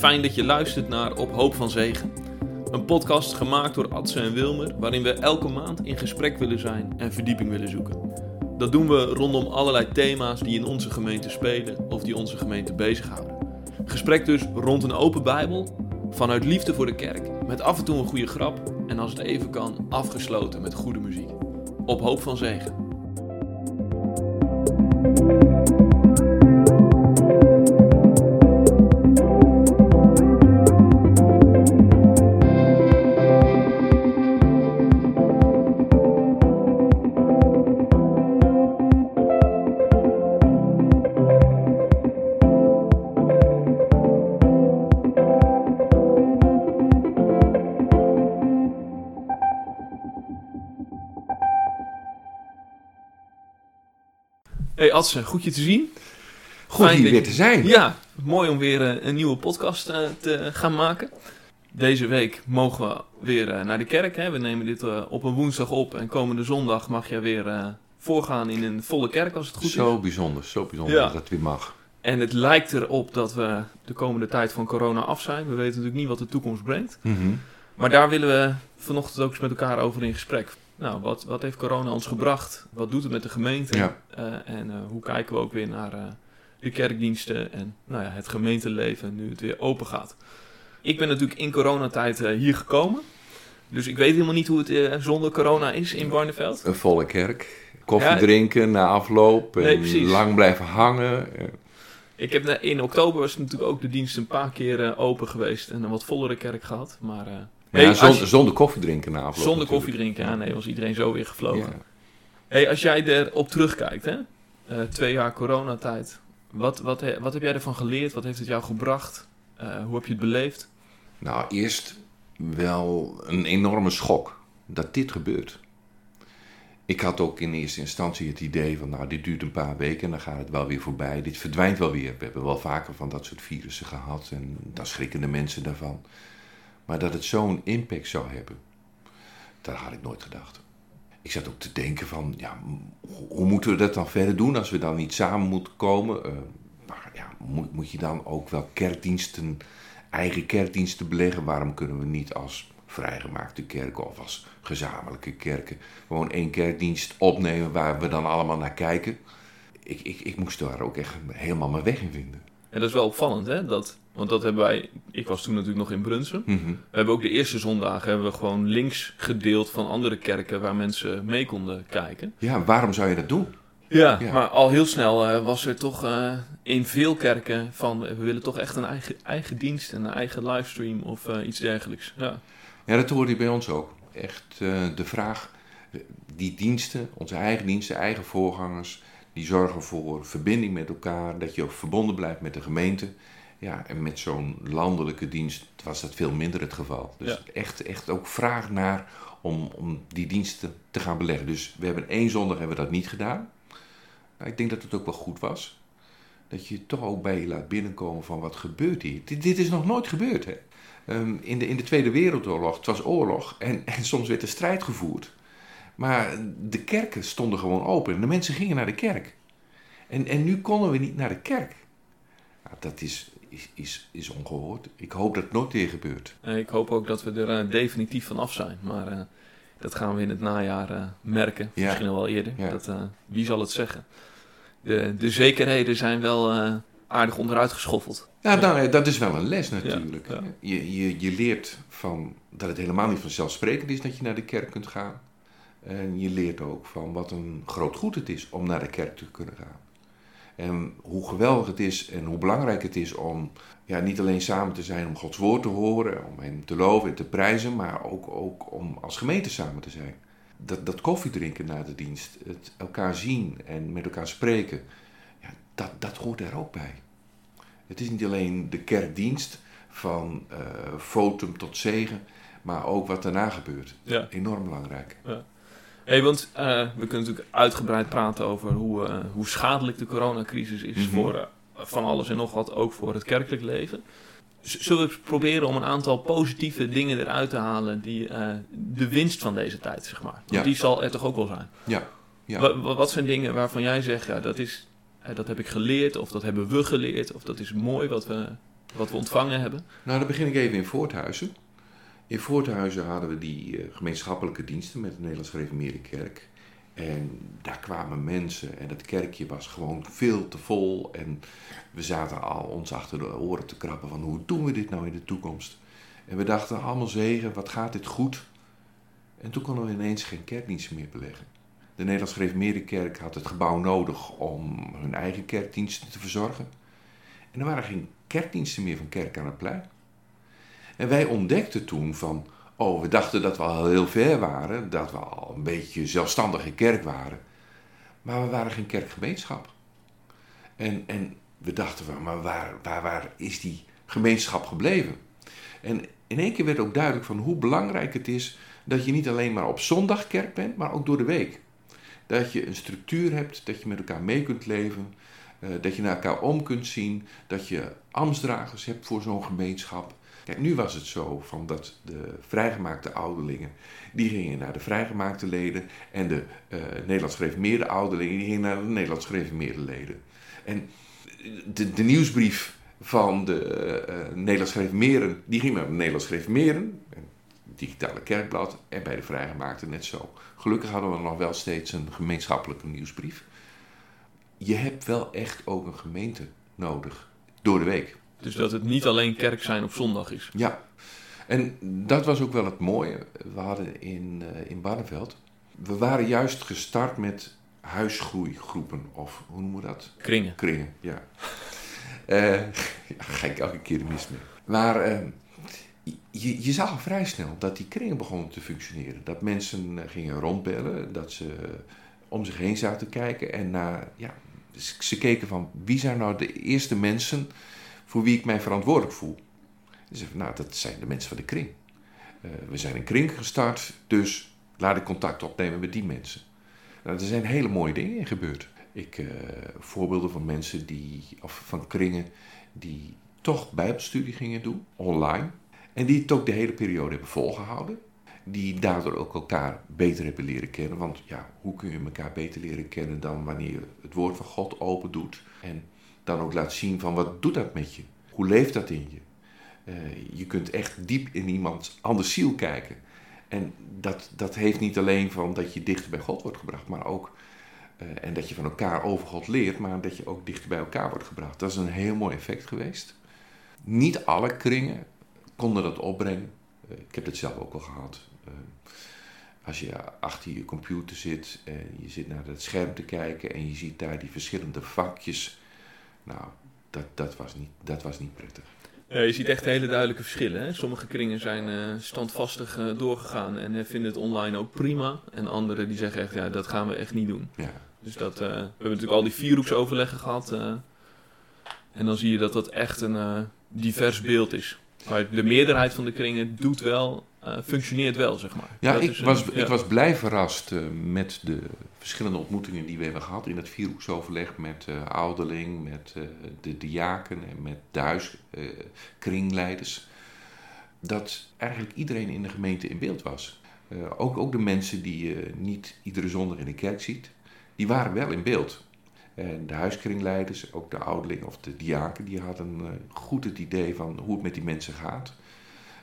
Fijn dat je luistert naar Op Hoop van Zegen. Een podcast gemaakt door Adse en Wilmer, waarin we elke maand in gesprek willen zijn en verdieping willen zoeken. Dat doen we rondom allerlei thema's die in onze gemeente spelen of die onze gemeente bezighouden. Gesprek dus rond een open Bijbel, vanuit liefde voor de kerk, met af en toe een goede grap en als het even kan, afgesloten met goede muziek. Op Hoop van Zegen. Adse, goed je te zien. Goed Fijn hier weer te zijn. Ja, mooi om weer eh, een nieuwe podcast eh, te gaan maken. Deze week mogen we weer eh, naar de kerk. Hè. We nemen dit op een woensdag op en komende zondag mag je weer voorgaan in een volle kerk als het goed is. Zo bijzonder, zo bijzonder Ja. dat het weer mag. En het lijkt erop dat we de komende tijd van corona af zijn. We weten natuurlijk niet wat de toekomst brengt. Maar daar willen we vanochtend ook eens met elkaar over in gesprek. Nou, wat, wat heeft corona ons gebracht? Wat doet het met de gemeente? Ja. Eh, en eh, hoe kijken we ook weer naar eh, de kerkdiensten en nou ja, het gemeenteleven nu het weer open gaat? Ik ben natuurlijk in coronatijd hier gekomen. Dus ik weet helemaal niet hoe het zonder corona is in Barneveld. Een volle kerk, koffie Ja. drinken na afloop, Nee, en precies. lang blijven hangen. Ik heb in oktober was natuurlijk ook de dienst een paar keer open geweest en een wat vollere kerk gehad. Maar ja, zonder, je- zonder koffie drinken na afloop. zonder koffie drinken, ja, nee, was iedereen zo weer gevlogen. Ja. Hey, als jij erop terugkijkt, hè? eh, twee jaar coronatijd, wat, wat, wat heb jij ervan geleerd? Wat heeft het jou gebracht? Eh, hoe heb je het beleefd? Nou, eerst wel een enorme schok dat dit gebeurt. Ik had ook in eerste instantie het idee van, nou, dit duurt een paar weken en dan gaat het wel weer voorbij. Dit verdwijnt wel weer. We hebben wel vaker van dat soort virussen gehad en dan schrikken de mensen daarvan. Maar dat het zo'n impact zou hebben, dat had ik nooit gedacht. Ik zat ook te denken van, ja, hoe moeten we dat dan verder doen als we dan niet samen moeten komen? Eh, maar ja, moet, moet je dan ook wel kerkdiensten, eigen kerkdiensten beleggen? Waarom kunnen we niet als vrijgemaakte kerken of als gezamenlijke kerken gewoon één kerkdienst opnemen waar we dan allemaal naar kijken? Ik, ik, ik moest daar ook echt helemaal mijn weg in vinden. En dat is wel opvallend, hè? Dat, want dat hebben wij... Ik was toen natuurlijk nog in Brunsum. Mhm. We hebben ook de eerste zondagen hebben we gewoon links gedeeld van andere kerken waar mensen mee konden kijken. Ja, waarom zou je dat doen? Ja, Ja. maar al heel snel eh, was er toch eh, in veel kerken van... eh, we willen toch echt een eigen, eigen dienst en een eigen livestream of iets dergelijks. Ja. Ja, dat hoorde je bij ons ook. Echt de vraag, die diensten, onze eigen diensten, eigen voorgangers, die zorgen voor verbinding met elkaar, dat je ook verbonden blijft met de gemeente. Ja, en met zo'n landelijke dienst was dat veel minder het geval. Dus Ja. echt, echt ook vraag naar om, om die diensten te gaan beleggen. Dus we hebben één zondag hebben we dat niet gedaan. Maar ik denk dat het ook wel goed was. Dat je toch ook bij je laat binnenkomen van wat gebeurt hier. Dit, dit is nog nooit gebeurd, hè. Ehm, in, de, in de Tweede Wereldoorlog, het was oorlog en, en soms werd er strijd gevoerd. Maar de kerken stonden gewoon open en de mensen gingen naar de kerk. En, en nu konden we niet naar de kerk. Nou, dat is, is, is, is ongehoord. Ik hoop dat het nooit weer gebeurt. Eh, ik hoop ook dat we er eh, definitief van af zijn. Maar eh, dat gaan we in het najaar merken. Ja. Misschien al wel eerder. Ja. Dat, wie zal het zeggen? De, de zekerheden zijn wel aardig onderuit geschoffeld. Nou, nou, dat is wel een les natuurlijk. Ja, ja. Je, je, je leert van dat het helemaal niet vanzelfsprekend is dat je naar de kerk kunt gaan. En je leert ook van wat een groot goed het is om naar de kerk te kunnen gaan. En hoe geweldig het is en hoe belangrijk het is om ja, niet alleen samen te zijn om Gods woord te horen, om Hem te loven en te prijzen, maar ook, ook om als gemeente samen te zijn. Dat, dat koffie drinken na de dienst, het elkaar zien en met elkaar spreken, ja, dat, dat hoort er ook bij. Het is niet alleen de kerkdienst van eh fotum tot zegen, maar ook wat daarna gebeurt. Ja. Enorm belangrijk. Hey, want eh, we kunnen natuurlijk uitgebreid praten over hoe, eh, hoe schadelijk de coronacrisis is Mhm. voor eh, van alles en nog wat, ook voor het kerkelijk leven. Z- Zullen we proberen om een aantal positieve dingen eruit te halen, die, de winst van deze tijd, zeg maar. Ja. die zal er toch ook wel zijn. Ja, ja. Wa- wa- Wat, zijn dingen waarvan jij zegt, ja, dat, is, dat heb ik geleerd, of dat hebben we geleerd, of dat is mooi wat we wat we ontvangen hebben? Nou, dan begin ik even in Voorthuizen. In Voorthuizen hadden we die uh, gemeenschappelijke diensten met de Nederlands Gereformeerde Kerk. En daar kwamen mensen en het kerkje was gewoon veel te vol. En we zaten al ons achter de oren te krabben van hoe doen we dit nou in de toekomst? En we dachten allemaal zegen, wat gaat dit goed? En toen konden we ineens geen kerkdiensten meer beleggen. De Nederlands Gereformeerde Kerk had het gebouw nodig om hun eigen kerkdiensten te verzorgen. En er waren geen kerkdiensten meer van Kerk aan het Plein. En wij ontdekten toen van, oh, we dachten dat we al heel ver waren, dat we al een beetje zelfstandige kerk waren. Maar we waren geen kerkgemeenschap. En, en we dachten van, maar waar, waar, waar is die gemeenschap gebleven? En in één keer werd ook duidelijk van hoe belangrijk het is dat je niet alleen maar op zondag kerk bent, maar ook door de week. Dat je een structuur hebt, dat je met elkaar mee kunt leven, uh, dat je naar elkaar om kunt zien, dat je ambtsdragers hebt voor zo'n gemeenschap. Nu was het zo van dat de vrijgemaakte ouderlingen, die gingen naar de vrijgemaakte leden en de uh, Nederlands gereformeerde ouderlingen, die gingen naar de Nederlands gereformeerde leden. En de, de nieuwsbrief van de uh, Nederlands gereformeerden, die ging naar de Nederlands gereformeerden, digitale kerkblad, en bij de vrijgemaakte net zo. Gelukkig hadden we nog wel steeds een gemeenschappelijke nieuwsbrief. Je hebt wel echt ook een gemeente nodig, door de week. Dus dat het niet alleen kerk zijn op zondag is. Ja, en dat was ook wel het mooie. We hadden in, uh, in Barneveld, we waren juist gestart met huisgroeigroepen, of hoe noemen we dat? Kringen. Kringen, ja. uh, ja ga ik elke keer mis mee. Maar uh, je, je zag vrij snel dat die kringen begonnen te functioneren. Dat mensen gingen rondbellen, dat ze om zich heen zaten kijken en naar, ja, ze keken van wie zijn nou de eerste mensen voor wie ik mij verantwoordelijk voel. Ze nou, dat zijn de mensen van de kring. Uh, we zijn een kring gestart, dus laat ik contact opnemen met die mensen. Nou, er zijn hele mooie dingen in gebeurd. Ik, uh, voorbeelden van mensen die, of van kringen die toch bijbelstudie gingen doen, online. En die het ook de hele periode hebben volgehouden. Die daardoor ook elkaar beter hebben leren kennen. Want ja, hoe kun je elkaar beter leren kennen dan wanneer je het woord van God open doet. En dan ook laat zien van wat doet dat met je? Hoe leeft dat in je? Uh, je kunt echt diep in iemands anders ziel kijken. En dat, dat heeft niet alleen van dat je dichter bij God wordt gebracht, maar ook uh, en dat je van elkaar over God leert, maar dat je ook dichter bij elkaar wordt gebracht. Dat is een heel mooi effect geweest. Niet alle kringen konden dat opbrengen. Uh, ik heb het zelf ook al gehad. als je achter je computer zit en je zit naar het scherm te kijken en je ziet daar die verschillende vakjes nou, dat, dat, was, niet, dat was niet prettig. Ja, je ziet echt hele duidelijke verschillen. Hè? Sommige kringen zijn uh, standvastig uh, doorgegaan en uh, vinden het online ook prima. En anderen die zeggen echt, ja, dat gaan we echt niet doen. Ja. Dus dat, we hebben natuurlijk al die vierhoeksoverleggen gehad. en dan zie je dat dat echt een divers beeld is. Maar de meerderheid van de kringen doet wel, uh, functioneert wel, zeg maar. Ja, ik, een, was, ja. ik was blij verrast uh, met de verschillende ontmoetingen die we hebben gehad in het vierhoeksoverleg met uh, ouderling, met de diaken en met de huiskringleiders. dat eigenlijk iedereen in de gemeente in beeld was. ook, ook de mensen die je niet iedere zondag in de kerk ziet, die waren wel in beeld. En de huiskringleiders, ook de ouderling of de diaken, die hadden uh, goed het idee van hoe het met die mensen gaat.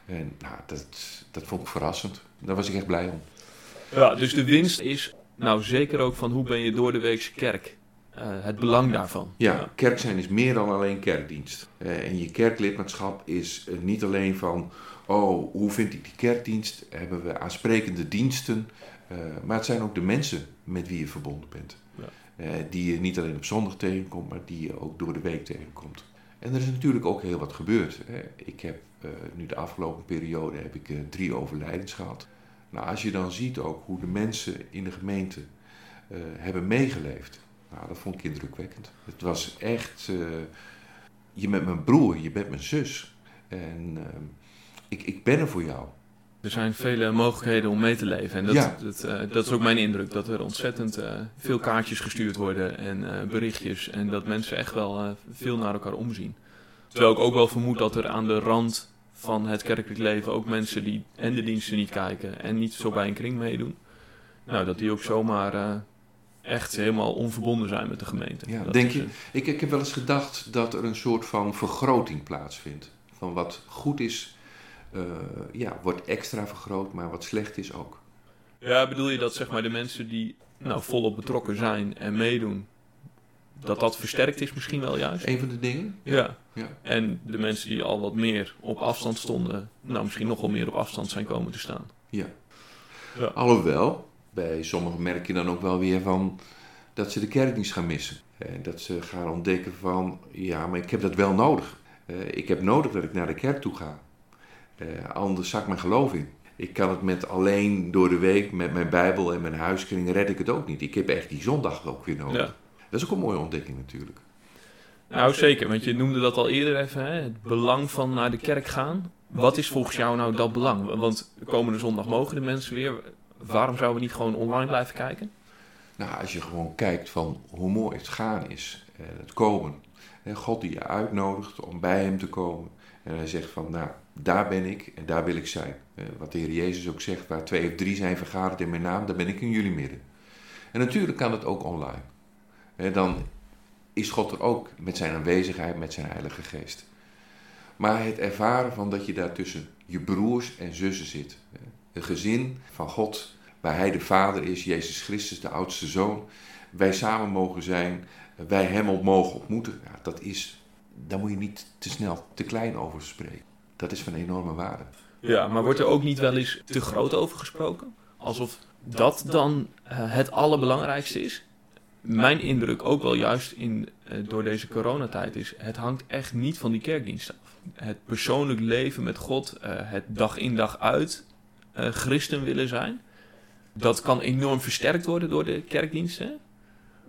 En nou, dat, dat vond ik verrassend. Daar was ik echt blij om. Ja, dus de winst is nou zeker ook van hoe ben je door de weekse kerk. Uh, het belang daarvan. Ja, kerk zijn is meer dan alleen kerkdienst. Uh, en je kerklidmaatschap is niet alleen van, oh, hoe vind ik die kerkdienst? Hebben we aansprekende diensten? maar het zijn ook de mensen met wie je verbonden bent. Uh, die je niet alleen op zondag tegenkomt, maar die je ook door de week tegenkomt. En er is natuurlijk ook heel wat gebeurd. Ik heb uh, nu de afgelopen periode heb ik, uh, drie overlijdens gehad. Nou, als je dan ziet ook hoe de mensen in de gemeente hebben meegeleefd, nou, dat vond ik indrukwekkend. Het was echt, je bent mijn broer, je bent mijn zus. En ik, ik ben er voor jou. Er zijn vele mogelijkheden om mee te leven. En dat, ja. dat, uh, dat is ook mijn indruk. Dat er ontzettend uh, veel kaartjes gestuurd worden en uh, berichtjes. En dat mensen echt wel veel naar elkaar omzien. Terwijl ik ook wel vermoed dat er aan de rand van het kerkelijk leven ook mensen die en de diensten niet kijken en niet zo bij een kring meedoen. Nou, dat die ook zomaar echt helemaal onverbonden zijn met de gemeente. Ja, Dat denk je? eh, Ik, ik heb wel eens gedacht dat er een soort van vergroting plaatsvindt. Van wat goed is, eh, ja, wordt extra vergroot, maar wat slecht is ook. Ja, bedoel je dat zeg maar de mensen die nou, volop betrokken zijn en meedoen, dat dat versterkt is misschien wel juist? Een van de dingen? Ja. Ja. En de mensen die al wat meer op afstand stonden, nou misschien nog wel meer op afstand zijn komen te staan. Ja. Ja. Alhoewel, bij sommigen merk je dan ook wel weer van dat ze de kerkdienst gaan missen. En dat ze gaan ontdekken van, ja, maar ik heb dat wel nodig. Eh, ik heb nodig dat ik naar de kerk toe ga. Eh, anders zak mijn geloof in. Ik kan het met alleen door de week, met mijn Bijbel en mijn huiskring, red ik het ook niet. Ik heb echt die zondag ook weer nodig. Ja. Dat is ook een mooie ontdekking natuurlijk. Nou zeker, want je noemde dat al eerder even, hè? het belang van naar de kerk gaan. Wat is volgens jou nou dat belang? Want de komende zondag mogen de mensen weer. Waarom zouden we niet gewoon online blijven kijken? Nou, als je gewoon kijkt van hoe mooi het gaan is, eh, het komen. En God die je uitnodigt om bij hem te komen. En hij zegt van, nou, daar ben ik en daar wil ik zijn. Eh, Wat de Heer Jezus ook zegt, waar twee of drie zijn vergaderd in mijn naam, daar ben ik in jullie midden. En natuurlijk kan het ook online. Eh, Dan is God er ook met zijn aanwezigheid, met zijn Heilige Geest. Maar het ervaren van dat je daar tussen je broers en zussen zit. eh, Een gezin van God, waar Hij de Vader is, Jezus Christus, de oudste zoon. Wij samen mogen zijn, wij Hem mogen ontmoeten. Ja, dat is, daar moet je niet te snel te klein over spreken. Dat is van enorme waarde. Ja, maar wordt er ook niet wel eens te groot over gesproken? Alsof dat dan eh, het allerbelangrijkste is? Mijn indruk ook wel juist in, eh, door deze coronatijd is, het hangt echt niet van die kerkdienst af. Het persoonlijk leven met God, eh, het dag in dag uit eh, christen willen zijn, dat kan enorm versterkt worden door de kerkdiensten.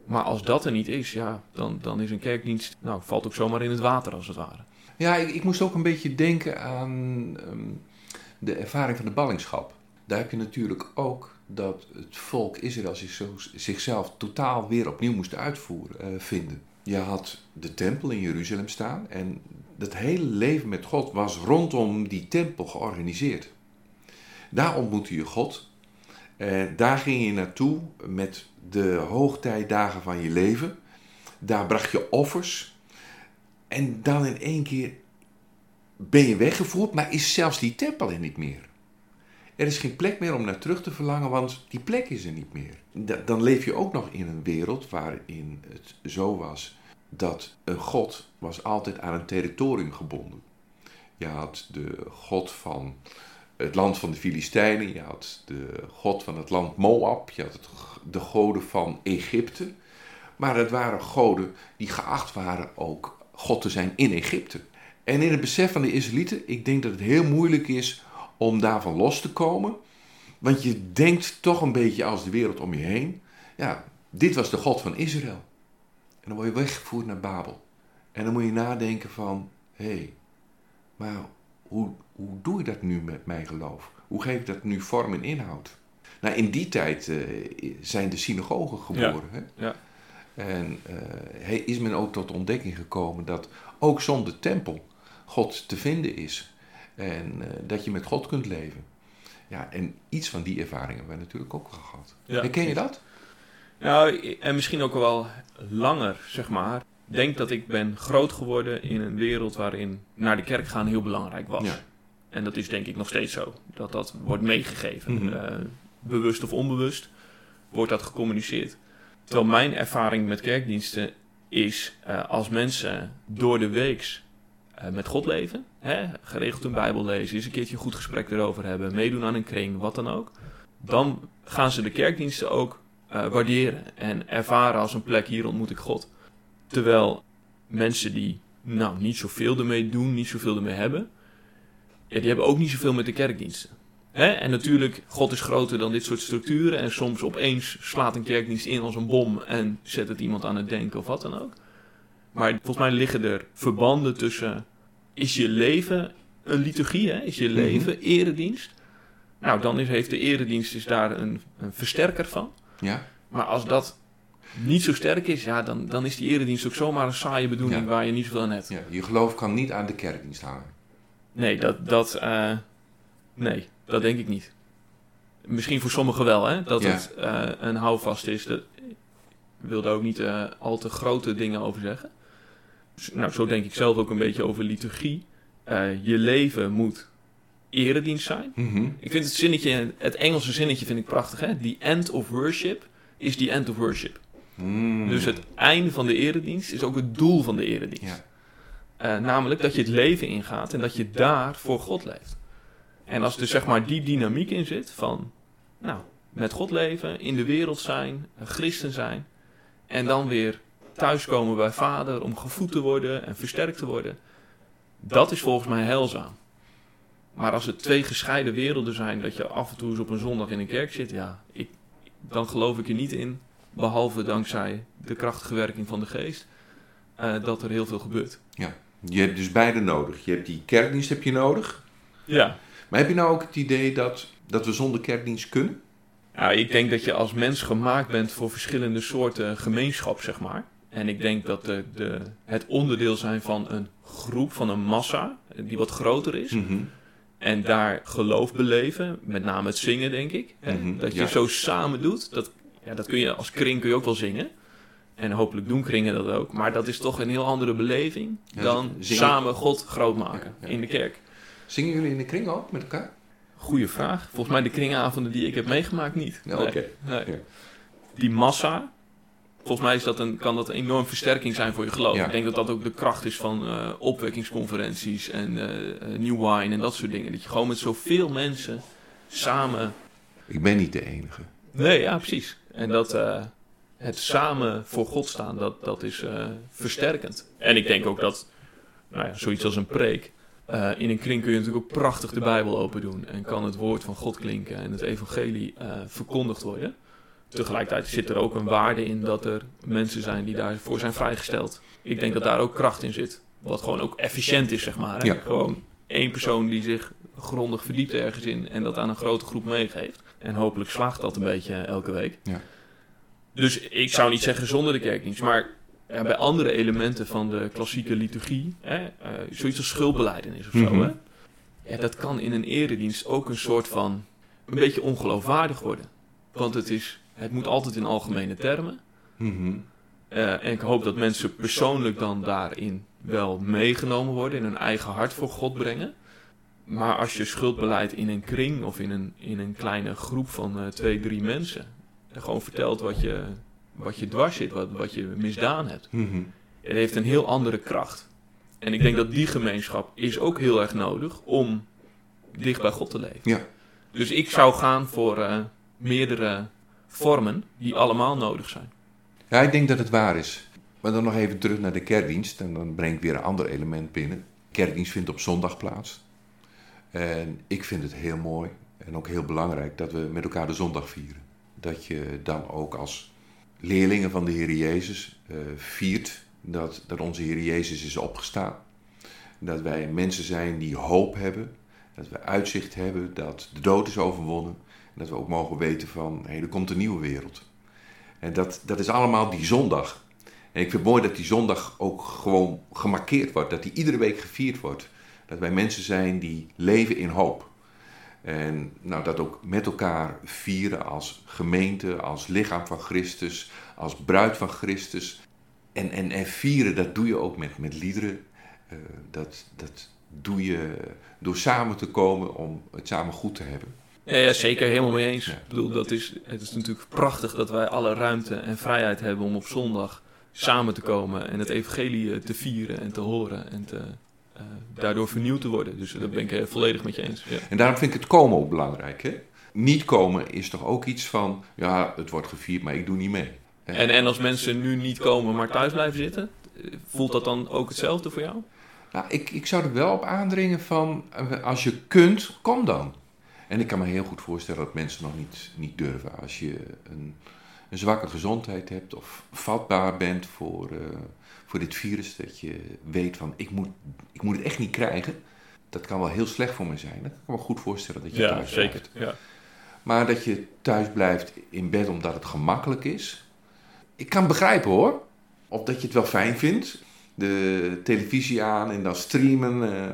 Maar als dat er niet is, ja, dan, dan is een kerkdienst, nou, valt ook zomaar in het water als het ware. Ja, ik, ik moest ook een beetje denken aan ehm, de ervaring van de ballingschap. Daar heb je natuurlijk ook dat het volk Israël zich zichzelf totaal weer opnieuw moest uitvoeren, eh, vinden. Je had de tempel in Jeruzalem staan en dat hele leven met God was rondom die tempel georganiseerd. Daar ontmoette je God. En daar ging je naartoe met de hoogtijdagen van je leven. Daar bracht je offers. En dan in één keer ben je weggevoerd, maar is zelfs die tempel er niet meer. Er is geen plek meer om naar terug te verlangen, want die plek is er niet meer. Da- Dan leef je ook nog in een wereld waarin het zo was dat een god was altijd aan een territorium gebonden. Je had de god van het land van de Filistijnen, je had de god van het land Moab, je had het, de goden van Egypte. Maar het waren goden die geacht waren ook God te zijn in Egypte. En in het besef van de Israëlieten, ik denk dat het heel moeilijk is om daarvan los te komen. Want je denkt toch een beetje als de wereld om je heen. Ja, dit was de God van Israël. En dan word je weggevoerd naar Babel. En dan moet je nadenken van, hé, hey, maar hoe, hoe doe ik dat nu met mijn geloof? Hoe geef ik dat nu vorm en inhoud? Nou, in die tijd eh, zijn de synagogen geboren. Hè? Ja. En eh, is men ook tot ontdekking gekomen dat ook zonder tempel God te vinden is. En eh, dat je met God kunt leven. Ja, en iets van die ervaringen hebben we natuurlijk ook gehad. Ja. Herken je dat? Nou, en misschien ook wel langer, zeg maar. Denk dat ik ben groot geworden in een wereld waarin naar de kerk gaan heel belangrijk was. Ja. En dat is denk ik nog steeds zo. Dat dat wordt meegegeven. Mhm. Eh, bewust of onbewust wordt dat gecommuniceerd. Terwijl mijn ervaring met kerkdiensten is eh, als mensen door de weeks eh, met God leven, hè, geregeld hun Bijbel lezen, eens een keertje een goed gesprek erover hebben, meedoen aan een kring, wat dan ook. Dan gaan ze de kerkdiensten ook waarderen en ervaren als een plek, hier ontmoet ik God. Terwijl mensen die nou, niet zoveel ermee doen, niet zoveel ermee hebben, ja, die hebben ook niet zoveel met de kerkdiensten. Hè? En natuurlijk, God is groter dan dit soort structuren. En soms opeens slaat een kerkdienst in als een bom en zet het iemand aan het denken of wat dan ook. Maar volgens mij liggen er verbanden tussen, is je leven een liturgie, hè? is je leven eredienst? Nou, dan is, heeft de eredienst is daar een, een versterker van. Ja? Maar als dat niet zo sterk is, ja, dan, dan is die eredienst ook zomaar een saaie bedoeling Ja. waar je niet zoveel aan hebt. ja. Je geloof kan niet aan de kerkdienst hangen. Nee, dat, dat, eh, nee, dat denk ik niet. Misschien voor sommigen wel, hè? Dat Ja. het eh, een houvast is. Dat, wil daar ook niet uh, al te grote dingen over zeggen. Nou, zo denk ik zelf ook een beetje over liturgie. Je leven moet eredienst zijn. Mm -hmm. Ik vind het zinnetje, het Engelse zinnetje vind ik prachtig. Hè? The end of worship is the end of worship. Mm. Dus het einde van de eredienst is ook het doel van de eredienst. Ja. Uh, namelijk dat je het leven ingaat en dat je daar voor God leeft. En als er zeg maar die dynamiek in zit van, nou, met God leven, in de wereld zijn, een christen zijn. En dan weer thuiskomen bij vader om gevoed te worden en versterkt te worden. Dat is volgens mij heilzaam. Maar als het twee gescheiden werelden zijn, dat je af en toe eens op een zondag in een kerk zit, ja, ik, dan geloof ik er niet in. Behalve dankzij de krachtige werking van de geest, uh, dat er heel veel gebeurt. Ja, je hebt dus beide nodig. Je hebt die kerkdienst heb je nodig. Ja. Maar heb je nou ook het idee dat, dat we zonder kerkdienst kunnen? Nou, ik denk dat je als mens gemaakt bent voor verschillende soorten gemeenschap, zeg maar. En ik denk dat de, de, het onderdeel zijn van een groep, van een massa, die wat groter is. Mm -hmm. En daar geloof beleven, met name het zingen, denk ik. Hè? Mm -hmm, dat je ja. zo samen doet, dat, ja, dat kun je als kring kun je ook wel zingen. En hopelijk doen kringen dat ook. Maar dat is toch een heel andere beleving dan zingen- samen God groot maken Ja, ja. in de kerk. Zingen jullie in de kring ook met elkaar? Goeie vraag. Volgens mij de kringavonden die ik heb meegemaakt niet. Nee, oké. nee. Die massa, volgens mij is dat een, kan dat een enorm versterking zijn voor je geloof. Ja. Ik denk dat dat ook de kracht is van eh, opwekkingsconferenties en eh, New Wine en dat soort dingen. Dat je gewoon met zoveel mensen samen... Ik ben niet de enige. Nee, ja, precies. En dat eh, het samen voor God staan, dat, dat is eh, versterkend. En ik denk ook dat, nou ja, zoiets als een preek... eh, in een kring kun je natuurlijk ook prachtig de Bijbel open doen. En kan het woord van God klinken en het evangelie eh, verkondigd worden. Tegelijkertijd zit er ook een waarde in dat er mensen zijn die daarvoor zijn vrijgesteld. Ik denk dat daar ook kracht in zit. Wat gewoon ook efficiënt is, zeg maar. Ja. Gewoon één persoon die zich grondig verdiept ergens in en dat aan een grote groep meegeeft. En hopelijk slaagt dat een beetje elke week. Ja. Dus ik zou niet zeggen zonder de kerkdienst, maar ja, bij andere elementen van de klassieke liturgie, hè, eh, zoiets als schuldbeleidenis of zo, Mhm. hè, ja, dat kan in een eredienst ook een soort van een beetje ongeloofwaardig worden. Want het, is, het moet altijd in algemene termen. Mhm. Eh, en ik hoop dat mensen persoonlijk dan daarin wel meegenomen worden, in hun eigen hart voor God brengen. Maar als je schuldbeleid in een kring of in een, in een kleine groep van eh, twee, drie mensen en gewoon vertelt wat je, wat je dwars zit, wat, wat je misdaan hebt, Mhm. het heeft een heel andere kracht. En ik denk dat die gemeenschap is ook heel erg nodig om dicht bij God te leven. Ja. Dus ik zou gaan voor eh, meerdere vormen die allemaal nodig zijn. Ja, ik denk dat het waar is. Maar dan nog even terug naar de kerkdienst. En dan breng ik weer een ander element binnen. Kerkdienst vindt op zondag plaats. En ik vind het heel mooi en ook heel belangrijk dat we met elkaar de zondag vieren. Dat je dan ook als leerlingen van de Heer Jezus eh, viert dat, dat onze Heer Jezus is opgestaan. Dat wij mensen zijn die hoop hebben. Dat we uitzicht hebben dat de dood is overwonnen. En dat we ook mogen weten van, hé, er komt een nieuwe wereld. En dat, dat is allemaal die zondag. En ik vind het mooi dat die zondag ook gewoon gemarkeerd wordt. Dat die iedere week gevierd wordt. Dat wij mensen zijn die leven in hoop. En nou, dat ook met elkaar vieren als gemeente, als lichaam van Christus, als bruid van Christus. En, en, en vieren, dat doe je ook met, met liederen. Eh, dat, dat doe je door samen te komen om het samen goed te hebben. Ja, ja, zeker helemaal mee eens. Ja. Ik bedoel, dat is, het is natuurlijk prachtig dat wij alle ruimte en vrijheid hebben om op zondag samen te komen en het evangelie te vieren en te horen en te, daardoor vernieuwd te worden. Dus dat ben ik eh, volledig met je eens. Ja. En daarom vind ik het komen ook belangrijk. Hè? Niet komen is toch ook iets van, ja, het wordt gevierd, maar ik doe niet mee. Hè? En, en als mensen nu niet komen, maar thuis blijven zitten, eh, voelt dat dan ook hetzelfde voor jou? Nou, ik, ik zou er wel op aandringen van, eh, als je kunt, kom dan. En ik kan me heel goed voorstellen dat mensen nog niet, niet durven. Als je een, een zwakke gezondheid hebt of vatbaar bent voor, eh, voor dit virus, dat je weet van, ik moet, ik moet het echt niet krijgen. Dat kan wel heel slecht voor me zijn. Ik kan me goed voorstellen dat je thuis blijft. Ja. Maar dat je thuis blijft in bed omdat het gemakkelijk is. Ik kan begrijpen hoor. Of dat je het wel fijn vindt. De televisie aan en dan streamen eh, eh,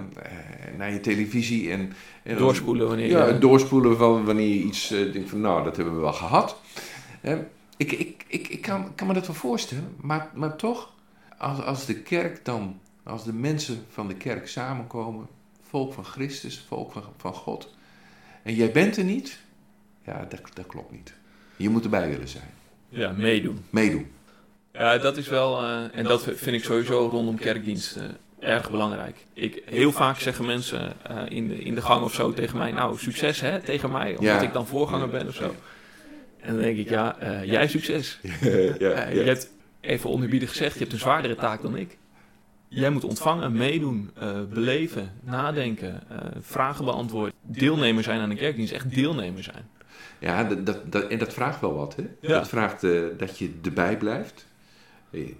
naar je televisie. En, en Doorspoelen wanneer Ja, je... het doorspoelen van wanneer je iets eh, denkt van nou, dat hebben we wel gehad. Hè? Ik, ik, ik, ik kan, kan me dat wel voorstellen, maar, maar toch, als, als de kerk dan, als de mensen van de kerk samenkomen, volk van Christus, volk van, van God, en jij bent er niet, ja, dat, dat klopt niet. Je moet erbij willen zijn. Ja, meedoen. Meedoen. Ja, dat is wel, eh, en dat vind ik sowieso rondom kerkdienst eh, erg belangrijk. Ik, heel vaak zeggen mensen eh, in, de, in de gang of zo tegen mij, nou, succes hè, tegen mij, omdat Ja. ik dan voorganger ben of zo. En dan denk ik, ja, eh, jij succes. ja, Eh, je hebt, even onerbiedig gezegd, je hebt een zwaardere taak dan ik. Jij moet ontvangen, meedoen, eh, beleven, nadenken, eh, vragen beantwoorden. Deelnemer zijn aan een kerkdienst, echt deelnemer zijn. Ja, dat, dat, dat- en dat vraagt wel wat. Hè? Ja. Dat vraagt eh, dat je erbij blijft.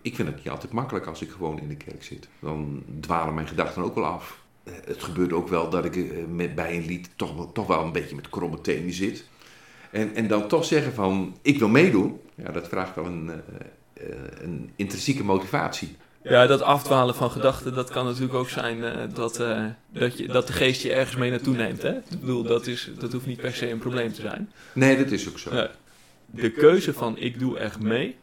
Ik vind het niet altijd makkelijk als ik gewoon in de kerk zit. Dan dwalen mijn gedachten ook wel af. Het gebeurt ook wel dat ik met, bij een lied toch, wel- toch wel een beetje met kromme tenen zit. En, en dan toch zeggen van, ik wil meedoen. Ja, dat vraagt wel een, eh, eh, een intrinsieke motivatie. Ja, dat afdwalen van gedachten, dat kan natuurlijk ook zijn eh, dat, dat, je, dat de geest je ergens mee naartoe neemt. Hè? Ik bedoel, dat, is, dat hoeft niet per se een probleem te zijn. Nee, dat is ook zo. Ja. De keuze van ik doe echt mee,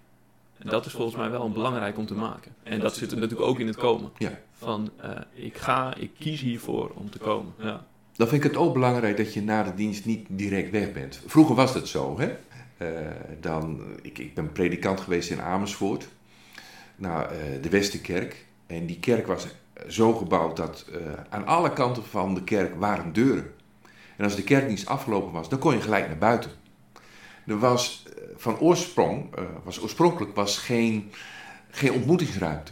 dat is volgens mij wel een belangrijk om te maken. En dat zit er natuurlijk ook in het komen. Ja. Van ik ga, ik kies hiervoor om te komen. Ja. Dan vind ik het ook belangrijk dat je na de dienst niet direct weg bent. Vroeger was dat zo, hè? Eh, dan, ik, ik ben predikant geweest in Amersfoort, nou, eh, de Westerkerk. En die kerk was zo gebouwd dat eh, aan alle kanten van de kerk waren deuren. En als de kerkdienst afgelopen was, dan kon je gelijk naar buiten. Er was van oorsprong, was oorspronkelijk was geen, geen ontmoetingsruimte.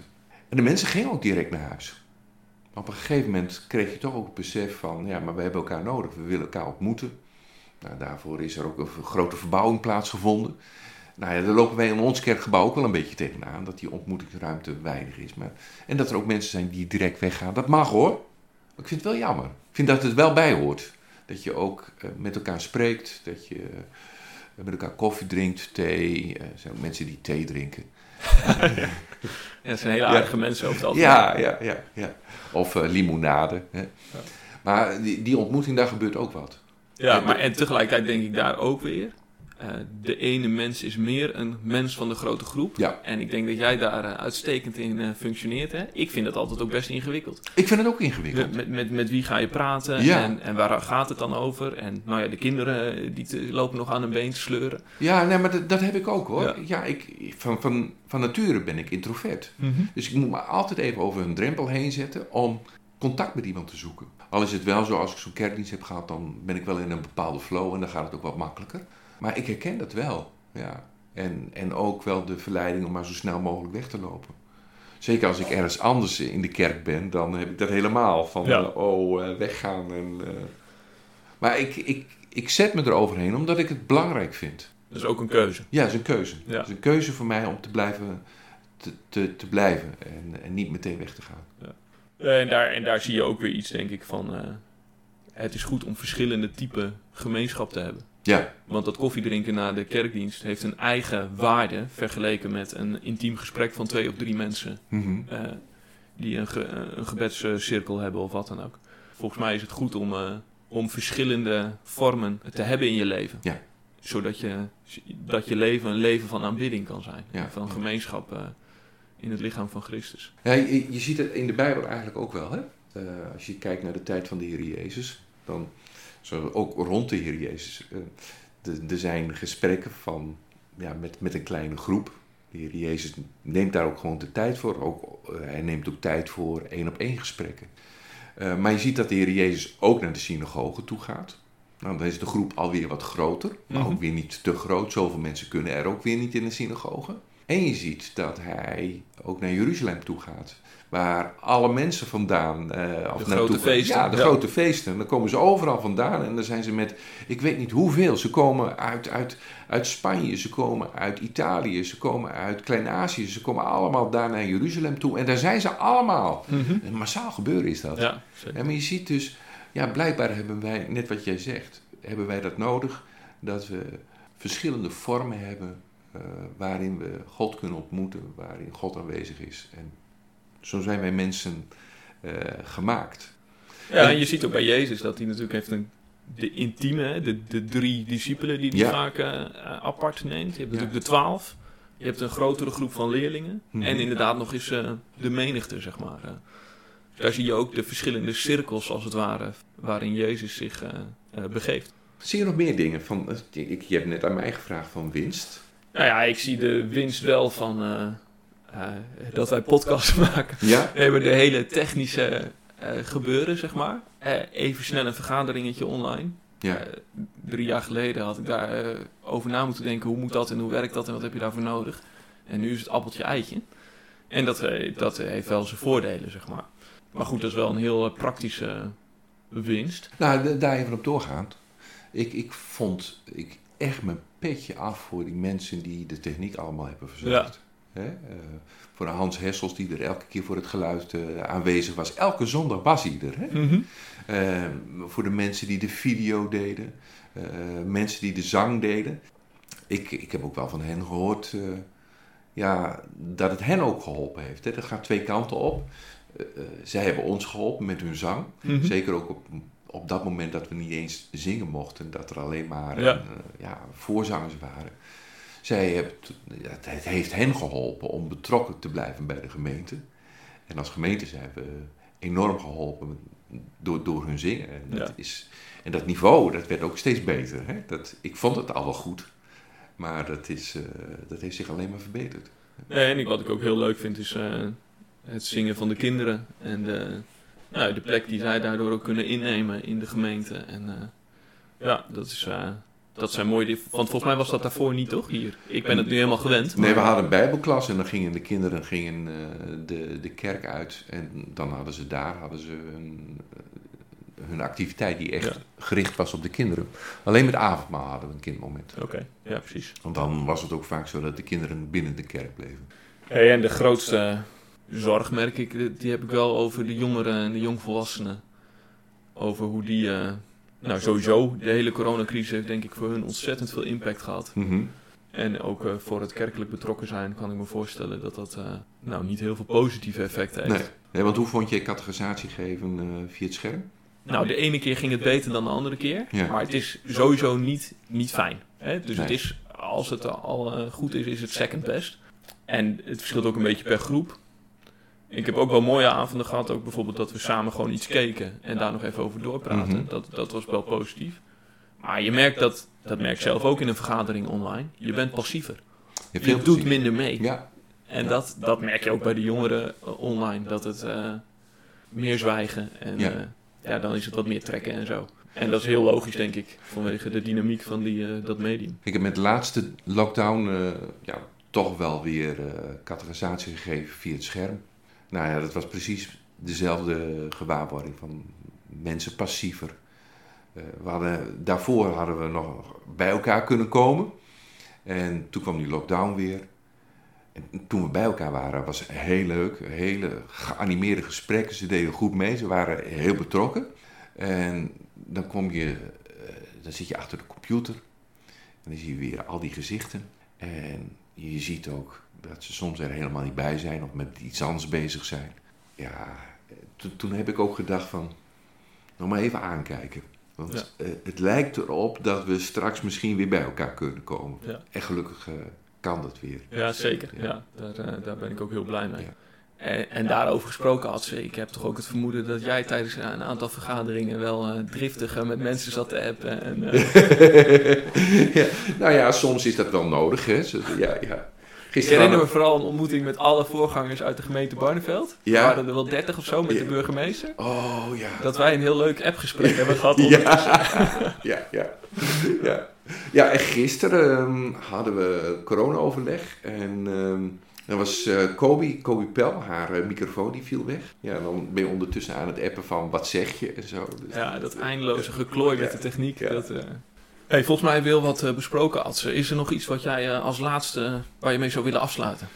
En de mensen gingen ook direct naar huis. Maar op een gegeven moment kreeg je toch ook het besef van, ja, maar we hebben elkaar nodig, we willen elkaar ontmoeten. Nou, daarvoor is er ook een grote verbouwing plaatsgevonden. Nou ja, daar lopen wij in ons kerkgebouw ook wel een beetje tegenaan, dat die ontmoetingsruimte weinig is. Maar, en dat er ook mensen zijn die direct weggaan, dat mag hoor. Ik vind het wel jammer. Ik vind dat het wel bij hoort. Dat je ook eh, met elkaar spreekt, dat je eh, met elkaar koffie drinkt, thee. Eh, er zijn ook mensen die thee drinken. Ja, het zijn hele aardige mensen over het algemeen. Ja, ja, ja. ja. Of eh, limonade. Hè. Maar die, die ontmoeting, daar gebeurt ook wat. Ja, maar en tegelijkertijd denk ik daar ook weer. Eh, de ene mens is meer een mens van de grote groep. Ja. En ik denk dat jij daar eh, uitstekend in eh, functioneert. Hè? Ik vind dat altijd ook best ingewikkeld. Ik vind het ook ingewikkeld. Met, met, met wie ga je praten Ja. en, en waar gaat het dan over? En nou ja, de kinderen die te- lopen nog aan een been te sleuren. Ja, nee, maar dat, dat heb ik ook hoor. Ja. Ja. ik, van, van, van nature ben ik introvert. Dus ik moet me altijd even over een drempel heen zetten om contact met iemand te zoeken. Al is het wel zo, als ik zo'n kerkdienst heb gehad, dan ben ik wel in een bepaalde flow en dan gaat het ook wat makkelijker. Maar ik herken dat wel, ja. En, en ook wel de verleiding om maar zo snel mogelijk weg te lopen. Zeker als ik ergens anders in de kerk ben, dan heb ik dat helemaal. Van, Ja. oh, eh, weggaan. En, eh. Maar ik, ik, ik zet me eroverheen omdat ik het belangrijk vind. Dat is ook een keuze. Ja, het is een keuze. Ja. Het is een keuze voor mij om te blijven, te, te, te blijven en, en niet meteen weg te gaan. Eh, En daar, en daar zie je ook weer iets, denk ik, van... eh, het is goed om verschillende typen gemeenschap te hebben. Ja, Want dat koffiedrinken na de kerkdienst heeft een eigen waarde... vergeleken met een intiem gesprek van twee of drie mensen... Mhm. eh, die een, ge, een gebedscirkel hebben of wat dan ook. Volgens mij is het goed om, eh, om verschillende vormen te hebben in je leven. Ja. Zodat je, dat je leven een leven van aanbidding kan zijn. Ja. Van gemeenschap eh, in het lichaam van Christus. Ja, je, je ziet het in de Bijbel eigenlijk ook wel. Hè? Eh, als je kijkt naar de tijd van de Heer Jezus, dan zo ook rond de Heer Jezus. eh, er zijn gesprekken van, ja, met, met een kleine groep. De Heer Jezus neemt daar ook gewoon de tijd voor. Ook, eh, hij neemt ook tijd voor één op één gesprekken. Eh, maar je ziet dat de Heer Jezus ook naar de synagoge toe gaat. Nou, dan is de groep alweer wat groter, maar Mhm. ook weer niet te groot. Zoveel mensen kunnen er ook weer niet in de synagoge. En je ziet dat hij ook naar Jeruzalem toe gaat. Waar alle mensen vandaan. eh of grote naartoe- feesten, Ja, de ja. grote feesten. Dan komen ze overal vandaan. En dan zijn ze met, ik weet niet hoeveel. Ze komen uit, uit, uit Spanje, ze komen uit Italië, ze komen uit Klein-Azië. Ze komen allemaal daar naar Jeruzalem toe. En daar zijn ze allemaal. Een massaal gebeuren is dat. Ja. Ja, maar je ziet dus, ja, blijkbaar hebben wij, net wat jij zegt, hebben wij dat nodig. Dat we verschillende vormen hebben eh, waarin we God kunnen ontmoeten, waarin God aanwezig is. En zo zijn wij mensen eh, gemaakt. Ja, en je ziet ook bij Jezus dat hij natuurlijk heeft een de intieme, de, de drie discipelen die hij Ja. vaak eh, apart neemt. Je hebt Ja. natuurlijk de twaalf. Je hebt een grotere groep van leerlingen. Mhm. En inderdaad nog eens de menigte, zeg maar. Dus daar zie je ook de verschillende cirkels, als het ware, waarin Jezus zich begeeft. Zie je nog meer dingen? Van, ik, je hebt net aan mij gevraagd van winst. Nou ja, ik zie de winst wel van eh, eh, dat wij podcasts maken. Ja? We hebben de hele technische eh, gebeuren, zeg maar. Even snel een vergaderingetje online. Ja. Drie jaar geleden had ik daar over na moeten denken. Hoe moet dat en hoe werkt dat en wat heb je daarvoor nodig? En nu is het appeltje eitje. En dat, dat heeft wel zijn voordelen, zeg maar. Maar goed, dat is wel een heel praktische winst. Nou, da- daar even op doorgaand. Ik, ik vond ik echt mijn petje af voor die mensen die de techniek allemaal hebben verzorgd. Hè? eh, voor de Hans Hessels die er elke keer voor het geluid eh, aanwezig was. Elke zondag was hij er. Hè? Eh, voor de mensen die de video deden. mensen die de zang deden. Ik, ik heb ook wel van hen gehoord eh, ja, dat het hen ook geholpen heeft. Hè? Dat gaat twee kanten op. Zij hebben ons geholpen met hun zang. Mhm. Zeker ook op, op dat moment dat we niet eens zingen mochten. Dat er alleen maar Ja. eh, ja, voorzangers waren. Zij hebben, het- heeft hen geholpen om betrokken te blijven bij de gemeente. En als gemeente zijn we enorm geholpen door, door hun zingen. En dat, Ja. is, en dat niveau, dat werd ook steeds beter. Hè? Dat, ik vond het al wel goed. Maar dat, is, eh, dat heeft zich alleen maar verbeterd. Nee, en ik, wat ik ook heel leuk vind is eh, het zingen van de kinderen. En de, nou, de plek die zij daardoor ook kunnen innemen in de gemeente. En eh, ja, dat, is, eh, dat zijn mooie dingen. Want volgens mij was dat daarvoor niet, toch? Hier. Ik ben het nu helemaal gewend. Nee, we hadden een bijbelklas en dan gingen de kinderen gingen, eh, de, de kerk uit. En dan hadden ze daar hadden ze hun, hun activiteit die echt Ja. gericht was op de kinderen. Alleen met avondmaal hadden we een kindmoment. Oké, ja, precies. Want dan was het ook vaak zo dat de kinderen binnen de kerk bleven. Hey, en de grootste zorg, merk ik, die heb ik wel over de jongeren en de jongvolwassenen. Over hoe die, eh, nou sowieso, de hele coronacrisis heeft denk ik voor hun ontzettend veel impact gehad. Mhm. En ook eh, voor het kerkelijk betrokken zijn kan ik me voorstellen dat dat eh, nou niet heel veel positieve effecten heeft. Nee. Nee, want hoe vond je categorisatie geven eh, via het scherm? Nou, de ene keer ging het beter dan de andere keer. Ja. Maar het is sowieso niet, niet fijn. Hè? Dus het is, als het al goed is, is het second best. En het verschilt ook een beetje per groep. Ik heb ook wel mooie avonden gehad. Ook bijvoorbeeld dat we samen gewoon iets keken. En daar nog even over doorpraten. Mhm. dat, dat was wel positief. Maar je merkt dat, dat merk zelf ook in een vergadering online. Je bent passiever. Je doet minder mee. Ja, En dat, dat merk je ook bij de jongeren eh, online. Dat het eh, meer zwijgen. En Ja. ja. ja, dan is het wat meer trekken en zo. En dat is heel logisch, denk ik. Vanwege de dynamiek van die, eh, dat medium. ik heb met de laatste lockdown eh, ja, toch wel weer eh categorisatie gegeven via het scherm. Nou ja, dat was precies dezelfde gewaarwording van mensen passiever. Eh, we daarvoor hadden we nog bij elkaar kunnen komen. En toen kwam die lockdown weer. En toen we bij elkaar waren, was het heel leuk. Hele geanimeerde gesprekken. Ze deden goed mee. Ze waren heel betrokken. En dan kom je, eh, dan zit je achter de computer. En dan zie je weer al die gezichten. En je ziet ook dat ze soms er helemaal niet bij zijn of met iets anders bezig zijn. Ja, to- toen heb ik ook gedacht van, nog maar even aankijken. Want eh, het lijkt erop dat we straks misschien weer bij elkaar kunnen komen. Ja. En gelukkig eh, kan dat weer. Ja, zeker. Ja. Ja, daar, eh, daar ben ik ook heel blij mee. Ja. En, en daarover gesproken had ze, ik heb toch ook het vermoeden dat jij tijdens een aantal vergaderingen wel driftig met mensen zat te appen. En, ja, nou ja, soms is dat wel nodig. Hè. Zo- Ja, ja. ik Gisteren herinner me vooral een ontmoeting met alle voorgangers uit de gemeente Barneveld. Ja. Er waren er wel dertig of zo met Ja. de burgemeester. Oh ja. Dat wij een heel leuk appgesprek hebben gehad. Ja, ja, ja. ja. Ja, en gisteren ehm, hadden we corona-overleg. En dan was eh Kobe, Kobe Pel, haar eh, microfoon die viel weg. Ja, dan ben je ondertussen aan het appen van wat zeg je en zo. Dus Ja, dat eindeloze geklooi met de techniek. Ja. Dat, eh. Hey, volgens mij heel wat eh, besproken, Adse. Is er nog iets wat jij eh, als laatste, eh, waar je mee zou willen afsluiten?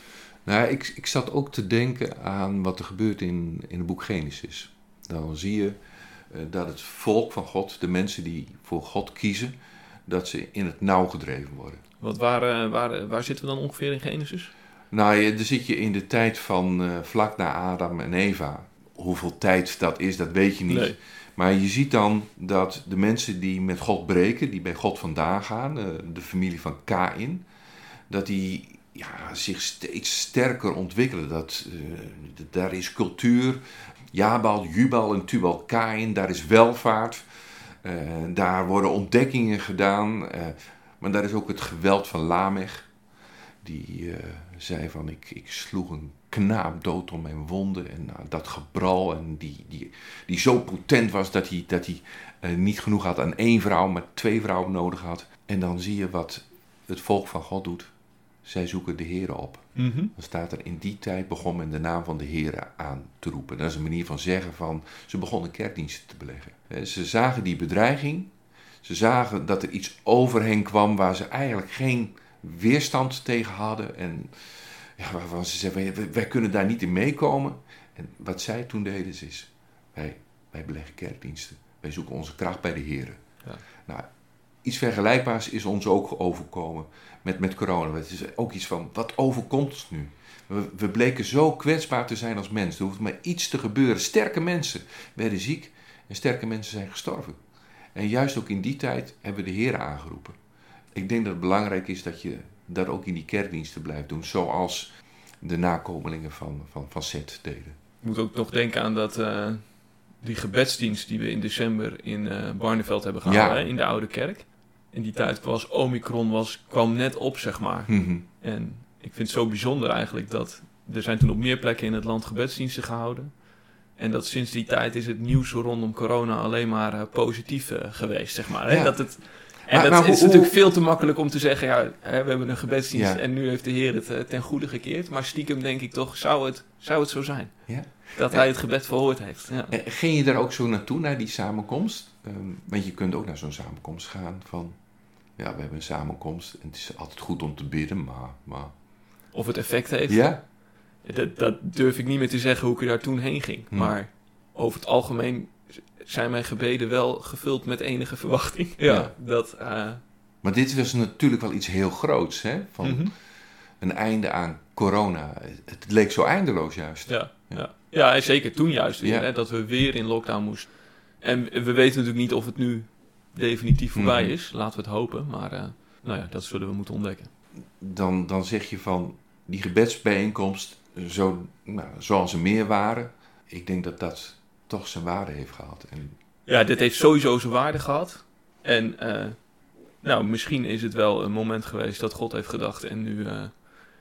Nou, ik, ik zat ook te denken aan wat er gebeurt in, in het boek Genesis. Dan zie je dat het volk van God, de mensen die voor God kiezen, dat ze in het nauw gedreven worden. Want waar, waar, waar zitten we dan ongeveer in Genesis? Nou, je- dan zit je in de tijd van vlak na Adam en Eva. hoeveel tijd dat is, dat weet je niet. Nee. Maar je ziet dan dat de mensen die met God breken, die bij God vandaan gaan, eh, de familie van Kain, dat die ja, zich steeds sterker ontwikkelen. Dat, eh, daar is cultuur, Jabal, Jubal en Tubal Kain, daar is welvaart. Eh, daar worden ontdekkingen gedaan. maar daar is ook het geweld van Lamech. Die zei van ik, ik sloeg een knaap dood om mijn wonden. En nou, dat gebral. En die, die, die zo potent was dat hij, dat hij eh, niet genoeg had aan één vrouw, maar twee vrouwen nodig had. En dan zie je wat het volk van God doet. Zij zoeken de Heer op. Mhm. Dan staat er in die tijd begon men de naam van de Heer aan te roepen. Dat is een manier van zeggen van ze begonnen kerkdiensten te beleggen. Ze zagen die bedreiging. Ze zagen dat er iets over hen kwam waar ze eigenlijk geen weerstand tegen hadden. En ja, waarvan ze zeiden, wij, wij kunnen daar niet in meekomen. En wat zij toen deden is, wij, wij beleggen kerkdiensten. Wij zoeken onze kracht bij de Heer. Ja. Nou, iets vergelijkbaars is ons ook overkomen met, met corona. Het is ook iets van, wat overkomt ons nu? We, we bleken zo kwetsbaar te zijn als mens. Er hoeft maar iets te gebeuren. Sterke mensen werden ziek en sterke mensen zijn gestorven. En juist ook in die tijd hebben we de Heer aangeroepen. Ik denk dat het belangrijk is dat je dat ook in die kerkdiensten blijft doen. Zoals de nakomelingen van, van, van Seth deden. Ik moet ook nog denken aan dat, eh, die gebedsdienst die we in december in eh Barneveld hebben Ja. hè, in de Oude Kerk. In die tijd was Omicron was, kwam net op, zeg maar. Mhm. En ik vind het zo bijzonder eigenlijk dat er zijn toen op meer plekken in het land gebedsdiensten gehouden. En dat sinds die tijd is het nieuws rondom corona alleen maar eh, positief geweest, zeg maar. Hè? Ja. Dat het, en Maar- dat maar is hoe- natuurlijk hoe- veel te makkelijk om te zeggen, ja, hè, we hebben een gebedsdienst Ja. en nu heeft de Heer het eh, ten goede gekeerd. Maar stiekem denk ik toch, zou het, zou het zo zijn? Ja. Dat hij het gebed verhoord heeft. Ja. Eh, Ging je daar ook zo naartoe, naar die samenkomst? Ehm, want je kunt ook naar zo'n samenkomst gaan van... Ja, we hebben een samenkomst en het is altijd goed om te bidden, maar... maar... Of het effect heeft. Ja? Dat, dat durf ik niet meer te zeggen hoe ik er daar toen heen ging. Hm. Maar over het algemeen zijn mijn gebeden wel gevuld met enige verwachting. Ja. Dat, eh, Maar dit was natuurlijk wel iets heel groots, hè? Van mhm. een einde aan corona. Het leek zo eindeloos juist. ja, Ja. ja. zeker toen juist weer, hè, dat we weer in lockdown moesten. En we weten natuurlijk niet of het nu definitief voorbij Mhm. is. Laten we het hopen. Maar eh, nou ja, dat zullen we moeten ontdekken. Dan, dan zeg je van die gebedsbijeenkomst, zo, nou, zoals er meer waren... Ik denk dat dat toch zijn waarde heeft gehad. En, Ja, dit heeft sowieso zijn waarde gehad. En eh, nou, misschien is het wel een moment geweest dat God heeft gedacht en nu eh,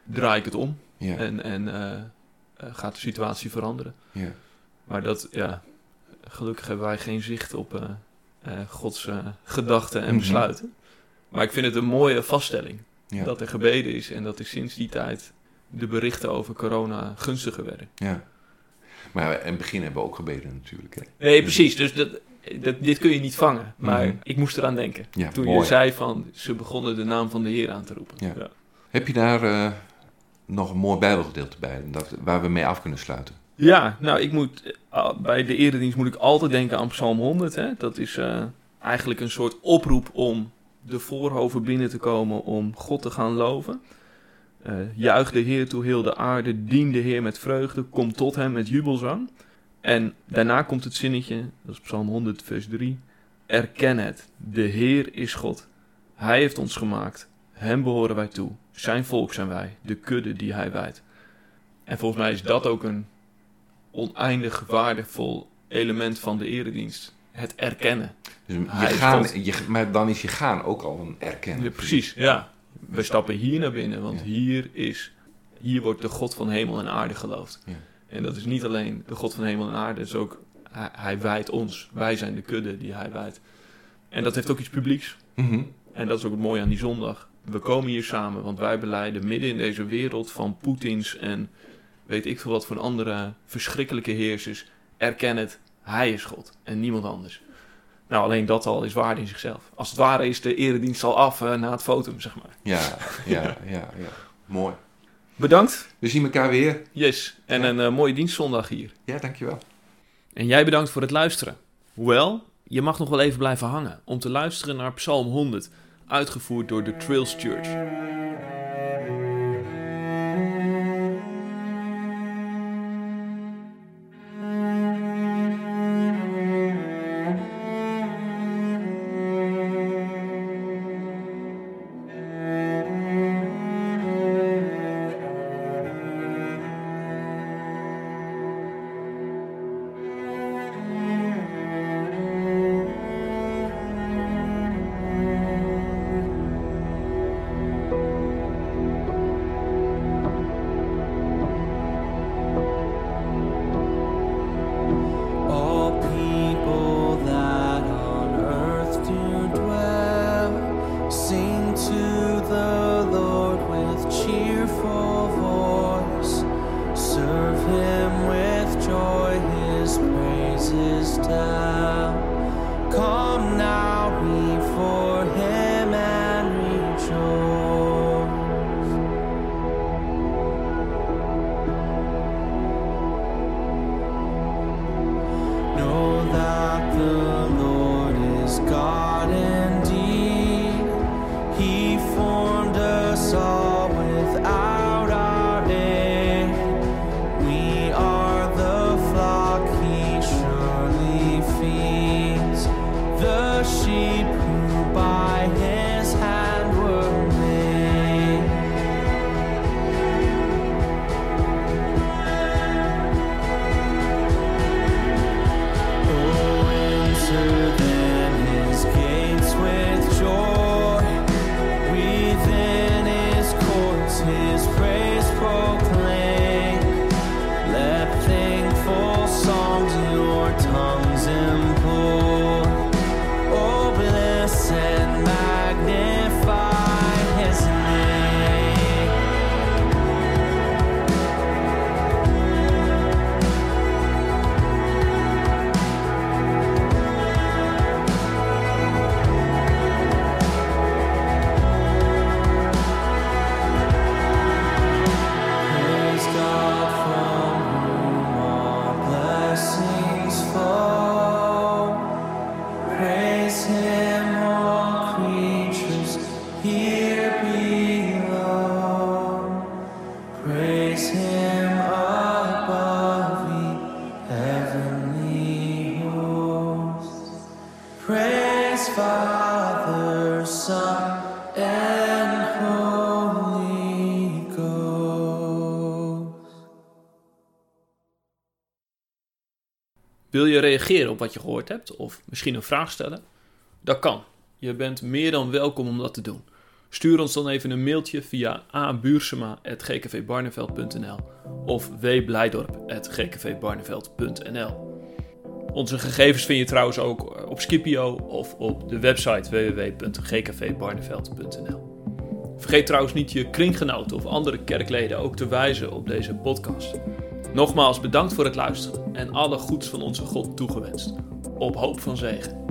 draai ik het om. ja, En, en eh, gaat de situatie veranderen. ja, Maar dat, ja, gelukkig hebben wij geen zicht op Gods gedachten en Mhm. besluiten. Maar ik vind het een mooie vaststelling ja, dat er gebeden is en dat er sinds die tijd de berichten over corona gunstiger werden. ja. Maar in het begin hebben we ook gebeden natuurlijk. Hè? Nee, precies. Dus dat, dat, dit kun je niet vangen. Maar Mhm. ik moest eraan denken. Ja, Toen mooi. je zei van ze begonnen de naam van de Heer aan te roepen. Ja. Heb je daar eh, nog een mooi bijbelgedeelte bij, dat, waar we mee af kunnen sluiten? Ja, nou, ik moet, eh, bij de eredienst moet ik altijd denken aan Psalm 100. Hè? Dat is eh, eigenlijk een soort oproep om de voorhoven binnen te komen om God te gaan loven. Eh juich de Heer toe heel de aarde, dien de Heer met vreugde, kom tot hem met jubelzang. En daarna komt het zinnetje, dat is Psalm 100, vers 3. Erken het, de Heer is God. Hij heeft ons gemaakt, hem behoren wij toe. Zijn volk zijn wij, de kudde die hij wijdt. En volgens mij is dat ook een oneindig waardevol element van de eredienst. Het erkennen. Dus je Hij gaan, je, maar dan is je gaan ook al een erkennen. Ja, precies, ja. We stappen hier naar binnen, want Ja. hier is, hier wordt de God van hemel en aarde geloofd. Ja. En dat is niet alleen de God van hemel en aarde, het is ook, hij, hij wijdt ons. Wij zijn de kudde die hij wijdt. En dat heeft ook iets publieks. Mhm. En dat is ook het mooie aan die zondag. We komen hier samen, want wij beleiden midden in deze wereld van Poetins en weet ik veel wat van andere verschrikkelijke heersers. Erken het, hij is God en niemand anders. Nou, alleen dat al is waarde in zichzelf. Als het ware is de eredienst al af eh, na het fotum, zeg maar. Ja, ja, ja, ja. Mooi. Bedankt, We zien elkaar weer. yes. En Ja. een eh, mooie dienstzondag hier. Ja, dankjewel. En jij bedankt voor het luisteren. Hoewel, je mag nog wel even blijven hangen om te luisteren naar Psalm 100, uitgevoerd door de Trails Church. His prayer. Op wat je gehoord hebt of misschien een vraag stellen? Dat kan. Je bent meer dan welkom om dat te doen. Stuur ons dan even een mailtje via abuursema.gkvbarneveld.nl of wblijdorp.gkvbarneveld.nl Onze gegevens vind je trouwens ook op Skipio of op de website www.gkvbarneveld.nl Vergeet trouwens niet je kringgenoten of andere kerkleden ook te wijzen op deze podcast. Nogmaals bedankt voor het luisteren en alle goeds van onze God toegewenst. Op hoop van zegen.